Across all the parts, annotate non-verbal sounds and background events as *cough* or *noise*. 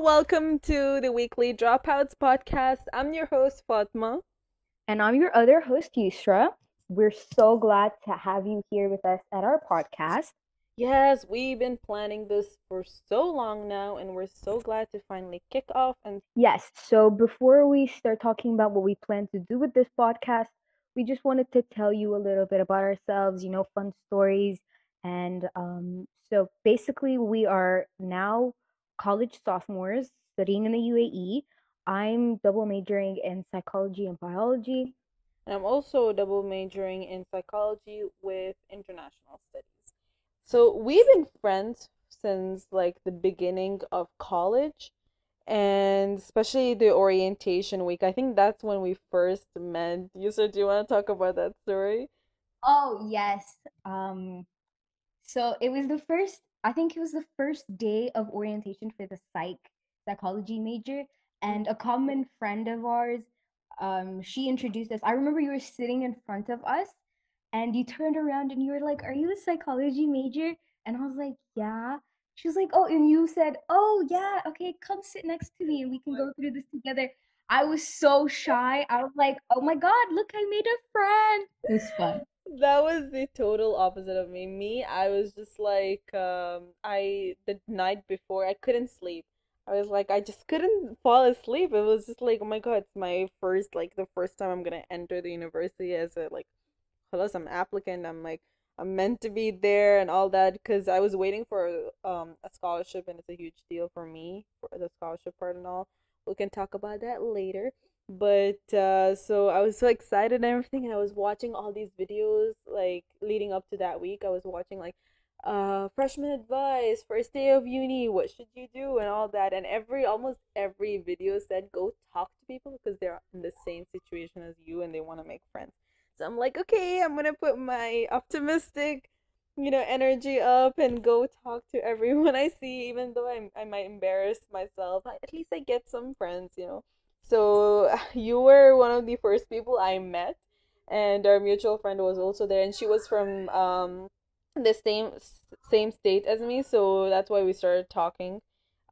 welcome to the weekly Dropouts podcast. I'm your host, Fathima. And I'm your other host, Yusra. We're so glad to have you here with us at our podcast. Yes, we've been planning this for so long now, and we're so glad to finally kick off. And yes, so before we start talking about what we plan to do with this podcast, we just wanted to tell you a little bit about ourselves, you know, fun stories. And um, so basically, we are now college sophomores studying in the UAE. I'm double majoring in psychology and biology. And I'm also double majoring in psychology with international studies. So we've been friends since like the beginning of college and especially the orientation week. I think that's when we first met. Yusra, do you want to talk about that story? Oh, yes. Um so it was the first I think it was the first day of orientation for the psych psychology major and a common friend of ours um she introduced us. I remember you were sitting in front of us and you turned around and you were like, "Are you a psychology major?" And I was like, "Yeah." She was like, "Oh," and you said, "Oh, yeah, okay, come sit next to me and we can go through this together." I was so shy. I was like, "Oh my god, look, I made a friend." It was fun that was the total opposite of me. Me, I was just like, um, I the night before I couldn't sleep. I was like, I just couldn't fall asleep. It was just like, oh my god, it's my first, like, the first time I'm gonna enter the university as a like, plus I'm applicant. I'm like, I'm meant to be there and all that because I was waiting for um a scholarship and it's a huge deal for me for the scholarship part and all. We can talk about that later but uh so i was so excited and everything and i was watching all these videos like leading up to that week i was watching like uh freshman advice first day of uni what should you do and all that and every almost every video said go talk to people because they're in the same situation as you and they want to make friends. So i'm like okay i'm gonna put my optimistic you know energy up and go talk to everyone i see even though i i might embarrass myself. At least i get some friends you know so *laughs* you were one of the first people I met, and our mutual friend was also there, and she was from um the same same state as me, so that's why we started talking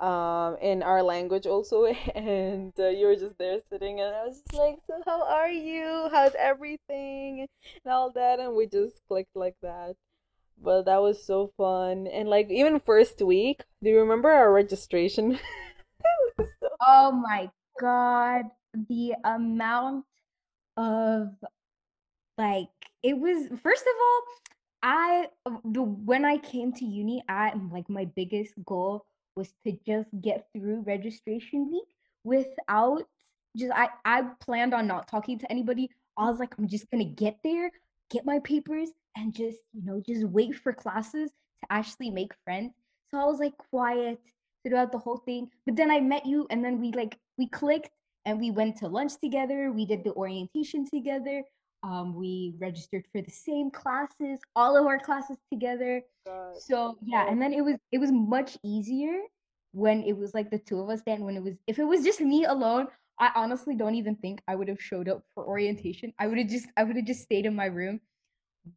um in our language also *laughs* and uh, you were just there sitting and i was just like so how are you? How's everything? and all that and we just clicked like that. But that was so fun and like even first week do you remember our registration? *laughs* So oh my god, the amount of like it was first of all, I the when I came to uni, I like my biggest goal was to just get through registration week without just I I planned on not talking to anybody. I was like I'm just to get there, get my papers and just, you know, just wait for classes to actually make friends. So I was like quiet throughout the whole thing. But then I met you and then we like we clicked and we went to lunch together. We did the orientation together. Um, we registered for the same classes, all of our classes together. God. So yeah, and then it was it was much easier when it was like the two of us than when it was if it was just me alone. I honestly don't even think I would have showed up for orientation. I would have just I would have just stayed in my room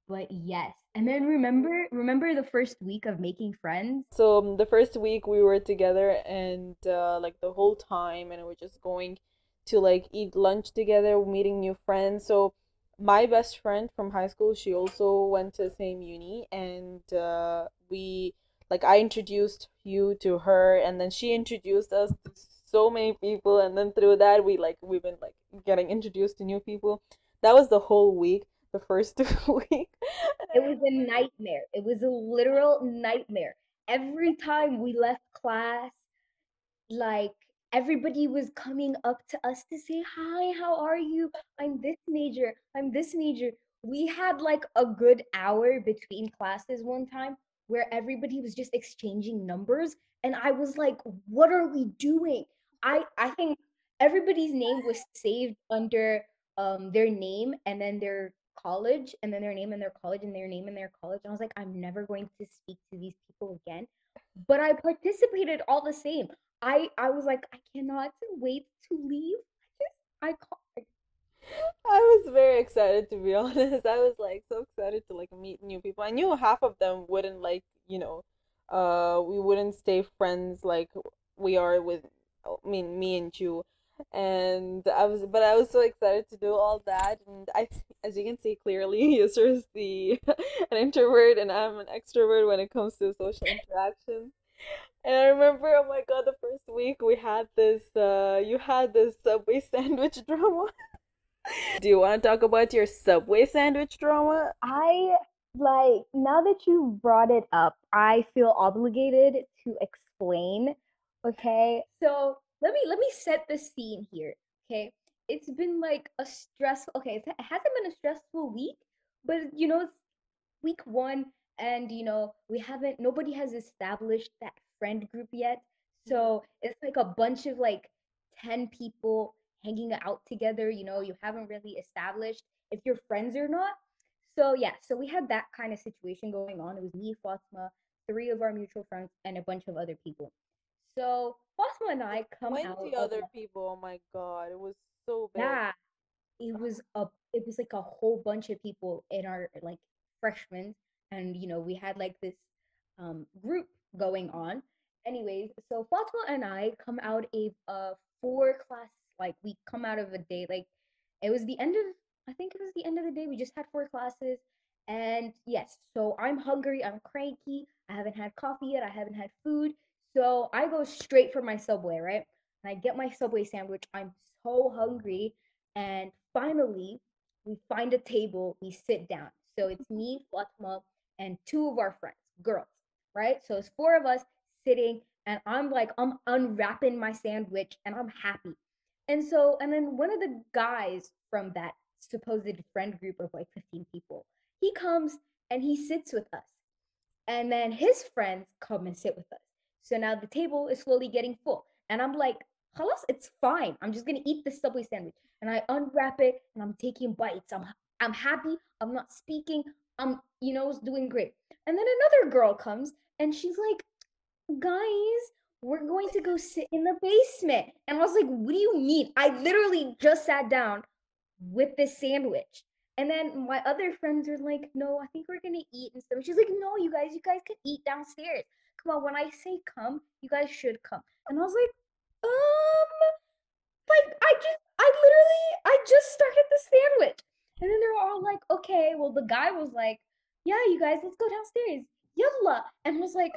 but yes and then remember remember the first week of making friends? So um, the first week we were together and uh, like the whole time and we are just going to like eat lunch together meeting new friends. So my best friend from high school she also went to the same uni and uh, we like i introduced you to her and then she introduced us to so many people and then through that we like we've been like getting introduced to new people. That was the whole week the first *laughs* week. it was a nightmare. It was a literal nightmare. Every time we left class, like everybody was coming up to us to say, Hi, how are you? I'm this major. I'm this major. We had like a good hour between classes one time where everybody was just exchanging numbers. And I was like, What are we doing? I, I think everybody's name was saved under um, their name and then their college and then their name and their college and their name and their college. And I was like, I'm never going to speak to these people again. But I participated all the same. I I was like, I cannot wait to leave. I I I was very excited to be *laughs* honest. I was like so excited to like meet new people. I knew half of them wouldn't like, you know, uh we wouldn't stay friends like we are with I mean, me and you, and I was, but I was so excited to do all that, and I, as you can see clearly, *laughs* Yusra is the an introvert, and I'm an extrovert when it comes to social interactions. And I remember, oh my god, the first week we had this, uh, you had this Subway *laughs* sandwich drama. Do you want to talk about your Subway sandwich drama? I like now that you brought it up, I feel obligated to explain. Okay, so let me let me set the scene here. Okay, it's been like a stressful. Okay, it hasn't been a stressful week, but you know, it's week one, and you know we haven't. Nobody has established that friend group yet, so mm-hmm. it's like a bunch of like ten people hanging out together. You know, you haven't really established if you're friends or not. So yeah, so we had that kind of situation going on. It was me, Fathima, three of our mutual friends, and a bunch of other people. So Fathima and I come 20 out. Other people. Oh my god, it was so bad. Yeah, it was a. It was like a whole bunch of people in our like freshmen, and you know we had like this um group going on. Anyways, so Fathima and I come out of a four class like we come out of a day like it was the end of I think it was the end of the day. We just had four classes. And yes, so I'm hungry, I'm cranky, I haven't had coffee yet, I haven't had food. So I go straight for my Subway, right? And I get my Subway sandwich. I'm so hungry. And finally, we find a table, we sit down. So it's me, Fathima, and two of our friends, girls, right? So it's four of us sitting, and I'm like, I'm unwrapping my sandwich and I'm happy. And so, and then one of the guys from that supposed friend group of like 15 people, he comes and he sits with us. And then his friends come and sit with us. So now the table is slowly getting full. And I'm like, Halas, it's fine. I'm just gonna eat the Subway sandwich. And I unwrap it and I'm taking bites. I'm I'm happy. I'm not speaking. I'm, you know, doing great. And then another girl comes and she's like, guys, we're going to go sit in the basement. And I was like, what do you mean? I literally just sat down with this sandwich. And then my other friends are like, no, I think we're gonna eat and stuff. She's like, no, you guys, you guys can eat downstairs. Come on, when I say come, you guys should come. And I was like, um, like I just, I literally, I just started the sandwich. And then they're all like, okay. Well, the guy was like, yeah, you guys, let's go downstairs. Yalla. And was like,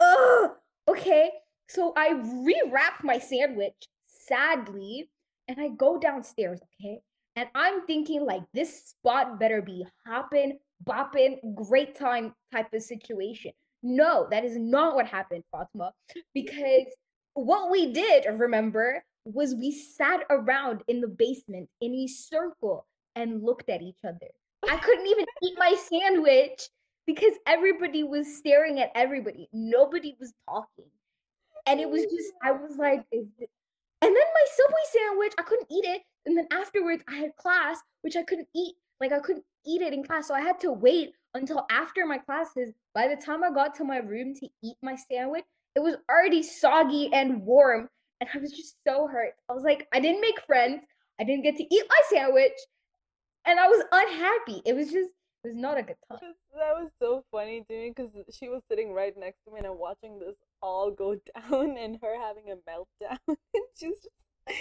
oh, okay. So I rewrapped my sandwich, sadly, and I go downstairs, okay? And I'm thinking like this spot better be hopping, bopping, great time type of situation. No, that is not what happened, Fathima. Because what we did, remember, was we sat around in the basement in a circle and looked at each other. I couldn't even *laughs* eat my sandwich because everybody was staring at everybody. Nobody was talking. And it was just, I was like, and then my Subway sandwich, I couldn't eat it. And then afterwards, I had class, which I couldn't eat. Like I couldn't eat it in class. So I had to wait until after my classes. By the time I got to my room to eat my sandwich, it was already soggy and warm. And I was just so hurt. I was like, I didn't make friends. I didn't get to eat my sandwich. And I was unhappy. It was just, it was not a good time. *laughs* That was so funny to me because she was sitting right next to me and I'm watching this all go *laughs* down and her having a meltdown. and *laughs* she's just,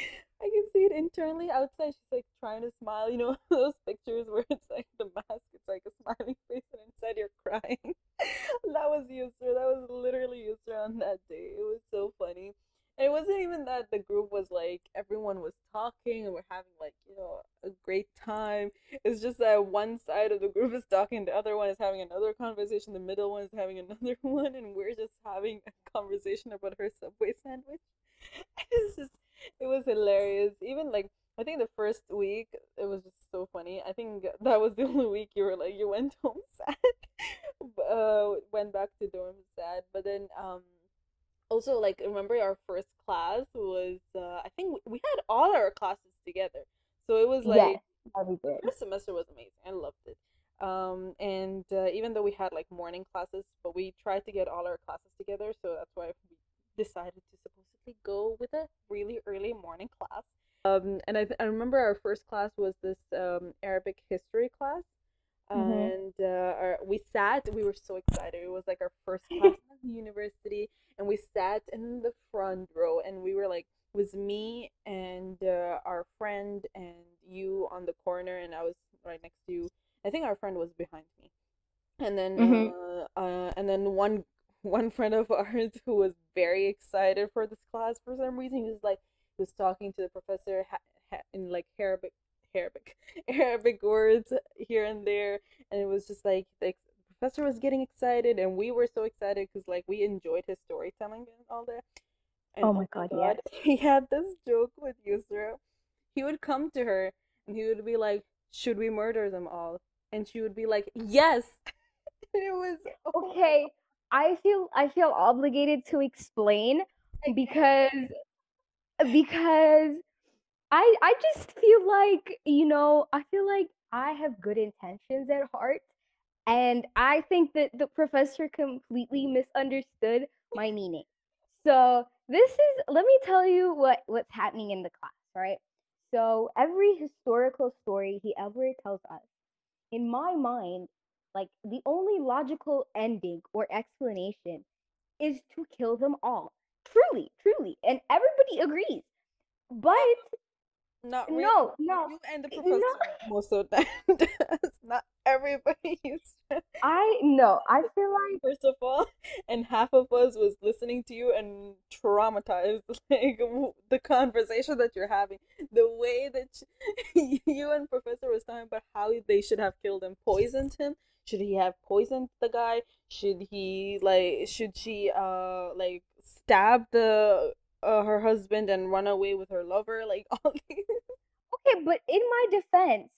internally. Outside, she's like trying to smile. You know, *laughs* those pictures where it's like the mask, it's like a smiling *laughs* face, and inside you're crying. *laughs* that was Yusra. That was literally Yusra on that day. It was so funny. And it wasn't even that the group was like everyone was talking and we're having like you know a great time. It's just that one side of the group is talking, the other one is having another conversation, the middle one is having another one, and we're just having a conversation about her subway sandwich. It's just *laughs* it was hilarious. Even like I think the first week it was just so funny. I think *laughs* that was the only week you were like you went *laughs* home sad, uh, went back to dorm sad. But then um also like remember our first class was uh, I think we had all our classes together, so it was like yeah, first semester was amazing. I loved it. Um, and uh, even though we had like morning classes, but we tried to get all our classes together, so that's why we decided to supposedly go with a really early morning class. Um, and I, I remember our first class was this um, Arabic history class, mm-hmm. and uh, our, we sat. We were so excited. It was like our first class. *laughs* at the university and we sat in the front row and we were like it was me and uh, our friend and you on the corner and I was right next to you. I think our friend was behind me. And then Mhm. uh, uh and then one *laughs* one friend of ours who was very excited for this class for some reason he was like he was talking to the professor ha- ha- in like Arabic Arabic *laughs* Arabic words here and there and it was just like the professor was getting excited and we were so excited because like we enjoyed his storytelling and all that. And Oh oh my god, god *laughs* he had this joke with Yusra. He would come to her and he would be like should we murder them all? And she would be like yes. It was Okay, I feel I feel obligated to explain because because I I just feel like, you know, I feel like I have good intentions at heart, and I think that the professor completely misunderstood my meaning. So this is let me tell you what what's happening in the class, right? So every historical story he ever tells us, in my mind, like the only logical ending or explanation is to kill them all. Truly, truly, and everybody agrees. But Not really. no, no, You and the no. professor most of the time. Not everybody *laughs* used to. *laughs* I know. I feel like First of all, and half of us was listening to you and traumatized, *laughs* like the conversation that you're having, the way that sh- you and professor was talking about how they should have killed and poisoned him. Should he have poisoned the guy? Should he like? Should she uh like stab the uh, her husband and run away with her lover? Like *laughs* all these. okay, but in my defense,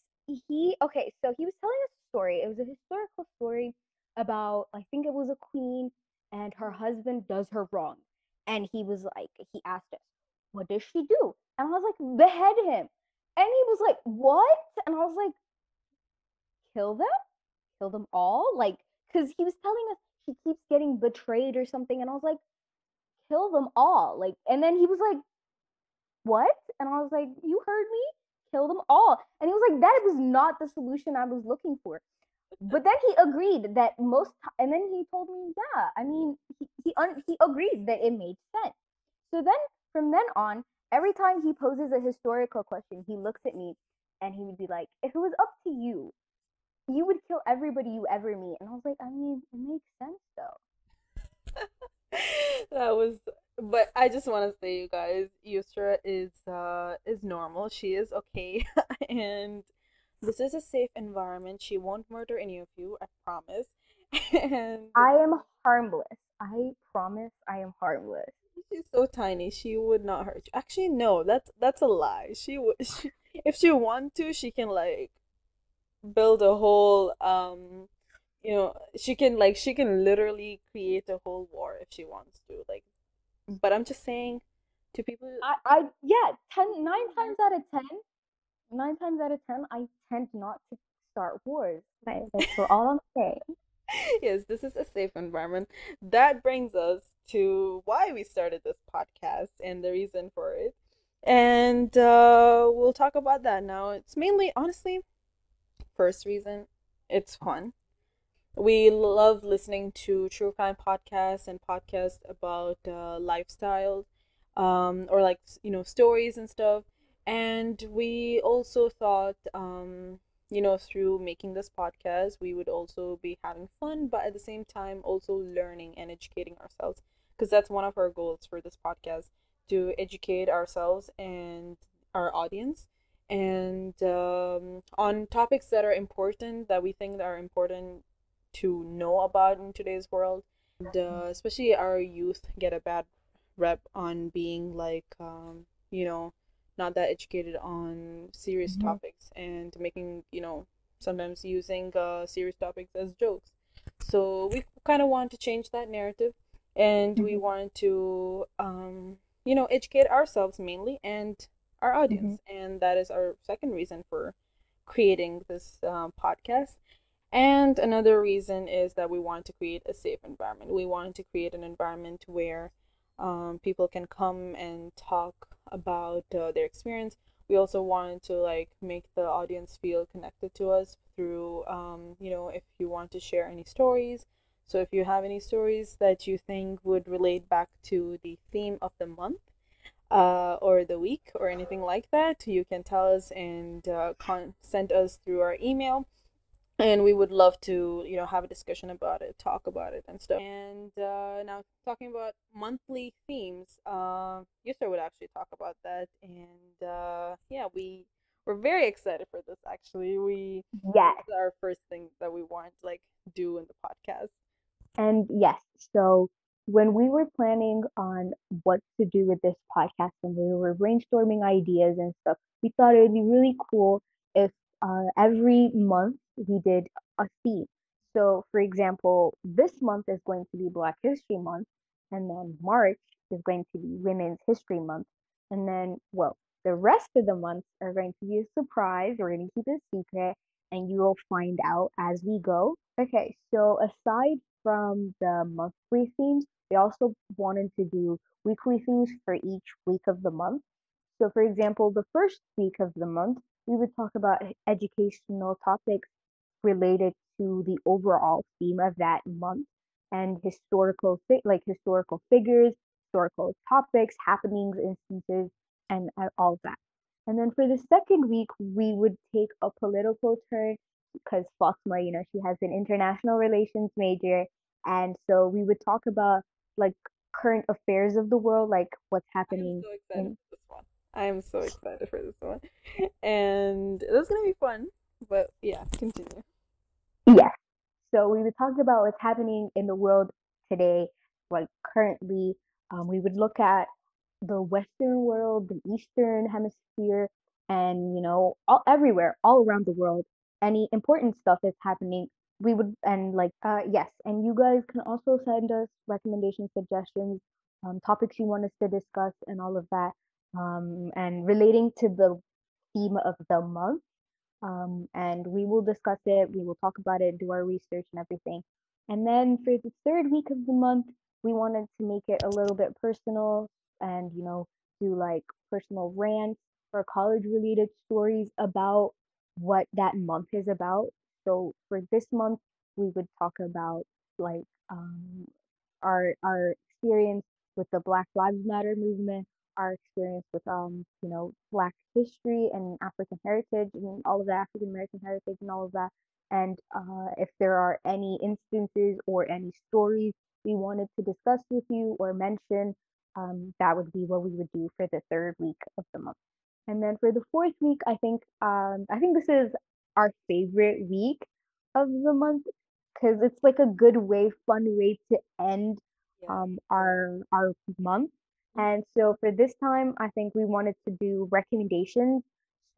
he okay, so he was telling us a story. It was a historical story about I think it was a queen and her husband does her wrong. And he was like he asked us, "What does she do?" And I was like, "Behead him." And he was like, "What?" And I was like, "Kill them? Kill them all?" Like cuz he was telling us she keeps getting betrayed or something and I was like, "Kill them all." Like and then he was like, what? And I was like, you heard me? Kill them all. And he was like, that was not the solution I was looking for. But then he agreed that most, and then he told me, yeah, I mean, he he, un- he agreed that it made sense. So then from then on, every time he poses a historical question, he looks at me and he would be like, if it was up to you, you would kill everybody you ever meet. And I was like, I mean, it makes sense though. That was but I just want to say you guys Yusra is uh is normal. She is okay. *laughs* And this is a safe environment. She won't murder any of you I promise. *laughs* And I am harmless. I promise I am harmless. she's so tiny. She would not hurt you. Actually no that's that's a lie. She would *laughs* she, if she want to she can like build a whole um you know she can like she can literally create a whole war if she wants to like but I'm just saying to people I, I yeah, ten, nine times out of ten, nine times out of ten, I tend not to start wars. Right, that's for all I'm saying. *laughs* yes, this is a safe environment. That brings us to why we started this podcast and the reason for it. And uh, we'll talk about that now. It's mainly, honestly, first reason, it's fun. We love listening to true crime podcasts and podcasts about uh, lifestyle, um, or like you know stories and stuff. And we also thought, um, you know, through making this podcast, we would also be having fun, but at the same time also learning and educating ourselves, because that's one of our goals for this podcast to educate ourselves and our audience and um, on topics that are important that we think that are important to know about in today's world. And, uh, especially our youth get a bad rep on being like, um, you know, not that educated on serious Mhm. topics and making, you know, sometimes using uh, serious topics as jokes. So we kind of want to change that narrative and we Mhm. want to, um, you know, educate ourselves mainly and our audience. And that is our second reason for creating this um, podcast. And another reason is that we want to create a safe environment. We want to create an environment where um, people can come and talk about uh, their experience. We also wanted to like make the audience feel connected to us through, um, you know, if you want to share any stories, So if you have any stories that you think would relate back to the theme of the month, uh, or the week or anything like that, you can tell us and uh, con- send us through our email. And we would love to, you know, have a discussion about it, talk about it, and stuff. And uh, now, talking about monthly themes, uh, Yusra would actually talk about that. And uh, yeah, we we're very excited for this. Actually, we yes, our first thing that we want to like do in the podcast. And yes, so when we were planning on what to do with this podcast and we were brainstorming ideas and stuff, we thought it would be really cool if uh, every month we did a theme. So, for example, this month is going to be Black History Month, and then March is going to be Women's History Month, and then, well, the rest of the months are going to be a surprise. We're going to keep it secret, and you will find out as we go. Okay, so aside from the monthly themes, we also wanted to do weekly themes for each week of the month. So, for example, the first week of the month, we would talk about educational topics related to the overall theme of that month and historical fi- like historical figures, historical topics, happenings, instances, and uh, all that. And then for the second week, we would take a political turn because Fathima, you know, she has an international relations major. And so we would talk about like current affairs of the world, like what's happening. I'm so excited in... for this one. I am so excited for this one. And that's gonna be fun. But yeah, continue. Yes. So we would talk about what's happening in the world today, like currently. Um, we would look at the Western world, the Eastern hemisphere, and you know, all everywhere, all around the world. Any important stuff is happening we would and like uh yes and you guys can also send us recommendations suggestions um, topics you want us to discuss and all of that um, and relating to the theme of the month um, and we will discuss it we will talk about it do our research and everything. And then for the third week of the month we wanted to make it a little bit personal and you know do like personal rants or college related stories about what that month is about. So for this month, we would talk about like um, our our experience with the Black Lives Matter movement, our experience with um you know Black history and African heritage and all of the African American heritage and all of that. And uh, if there are any instances or any stories we wanted to discuss with you or mention, um, that would be what we would do for the third week of the month. And then for the fourth week, I think um, I think this is our favorite week of the month because it's like a good way, fun way to end um our our month. And so for this time, I think we wanted to do recommendations.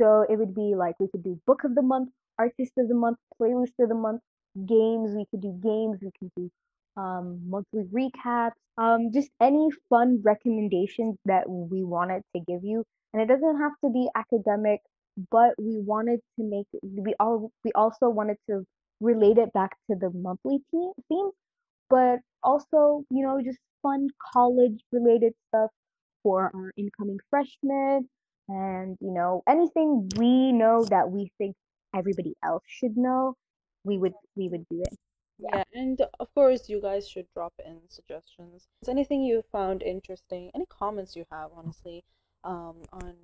So it would be like we could do book of the month, artist of the month, playlist of the month, games. We could do games. We could do um, monthly recaps, um, just any fun recommendations that we wanted to give you. And it doesn't have to be academic but we wanted to make we all we also wanted to relate it back to the monthly theme but also you know just fun college related stuff for our incoming freshmen and you know anything we know that we think everybody else should know we would we would do it yeah. yeah. and of course you guys should drop in suggestions Is anything you found interesting any comments you have honestly um, on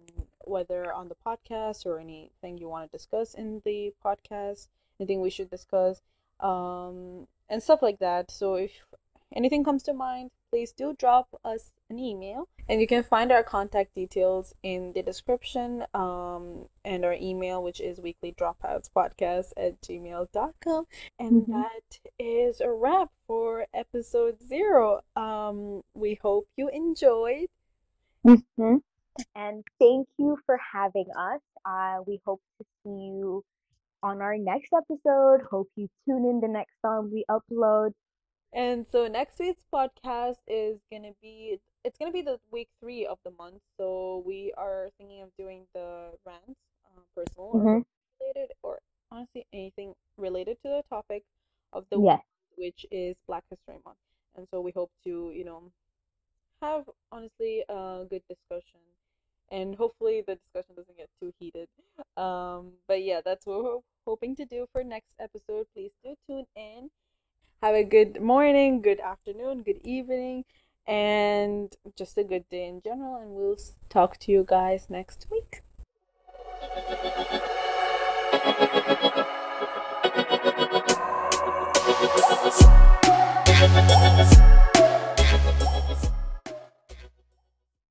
whether on the podcast or anything you want to discuss in the podcast, anything we should discuss, um, and stuff like that. So if anything comes to mind, please do drop us an email. And you can find our contact details in the description um, and our email, which is weeklydropoutspodcast at gmail.com. And mm-hmm. that is a wrap for episode zero. Um, we hope you enjoyed. Mm-hmm. And thank you for having us. Uh, we hope to see you on our next episode. Hope you tune in the next time we upload. And so next week's podcast is gonna be it's gonna be the week three of the month. So we are thinking of doing the rants, uh, personal mm-hmm. or related, or honestly anything related to the topic of the yes. week, which is Black History Month. And so we hope to you know have honestly a good discussion and hopefully the discussion doesn't get too heated. Um, but yeah, that's what we're hoping to do for next episode. Please do tune in. Have a good morning, good afternoon, good evening, and just a good day in general. And we'll talk to you guys next week. *laughs*